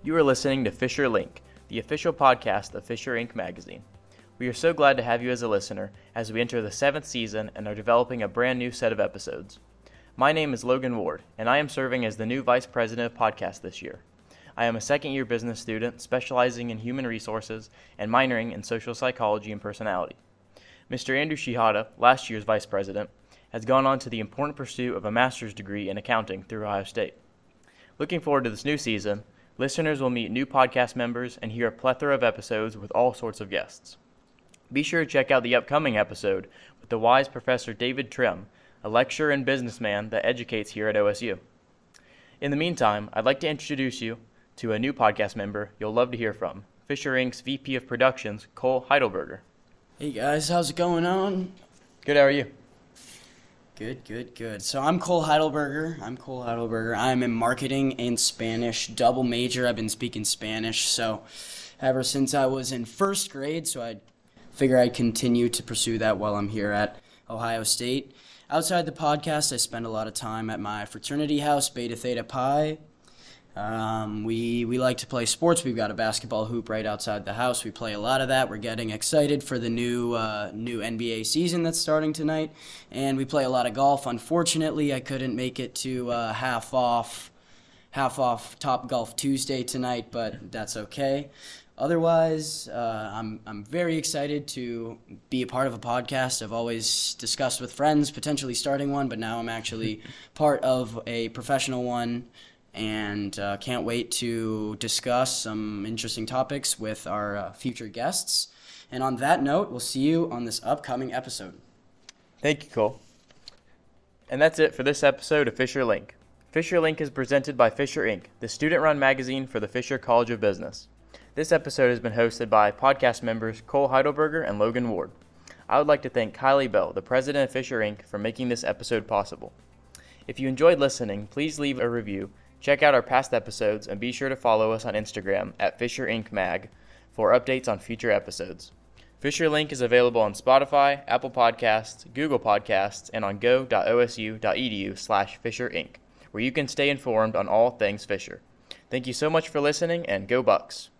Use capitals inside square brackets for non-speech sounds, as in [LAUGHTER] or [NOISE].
You are listening to Fisher Link, the official podcast of Fisher Inc. magazine. We are so glad to have you as a listener as we enter the seventh season and are developing a brand new set of episodes. My name is Logan Ward, and I am serving as the new Vice President of Podcast this year. I am a second year business student specializing in human resources and minoring in social psychology and personality. Mr. Andrew Shihada, last year's Vice President, has gone on to the important pursuit of a master's degree in accounting through Ohio State. Looking forward to this new season, listeners will meet new podcast members and hear a plethora of episodes with all sorts of guests. Be sure to check out the upcoming episode with the wise Professor David Trimm, a lecturer and businessman that educates here at OSU. In the meantime, I'd like to introduce you to a new podcast member you'll love to hear from Fisher Inc.'s VP of Productions, Cole Heidelberger. Hey guys, how's it going on? Good, how are you? Good, good, good. So I'm Cole Heidelberger. I'm Cole Heidelberger. I'm in marketing and Spanish, double major. I've been speaking Spanish so ever since I was in first grade. So I figure I'd continue to pursue that while I'm here at Ohio State. Outside the podcast, I spend a lot of time at my fraternity house, Beta Theta Pi. Um, we we like to play sports. We've got a basketball hoop right outside the house. We play a lot of that. We're getting excited for the new uh, new NBA season that's starting tonight, and we play a lot of golf. Unfortunately, I couldn't make it to uh, half off half off Top Golf Tuesday tonight, but that's okay. Otherwise, uh, I'm, I'm very excited to be a part of a podcast. I've always discussed with friends potentially starting one, but now I'm actually [LAUGHS] part of a professional one and uh, can't wait to discuss some interesting topics with our uh, future guests. And on that note, we'll see you on this upcoming episode. Thank you, Cole. And that's it for this episode of Fisher Link. Fisher Link is presented by Fisher Inc., the student run magazine for the Fisher College of Business. This episode has been hosted by podcast members Cole Heidelberger and Logan Ward. I would like to thank Kylie Bell, the president of Fisher Inc., for making this episode possible. If you enjoyed listening, please leave a review, check out our past episodes, and be sure to follow us on Instagram at Fisher Inc. Mag for updates on future episodes. Fisher Link is available on Spotify, Apple Podcasts, Google Podcasts, and on go.osu.edu slash Fisher Inc., where you can stay informed on all things Fisher. Thank you so much for listening, and go Bucks!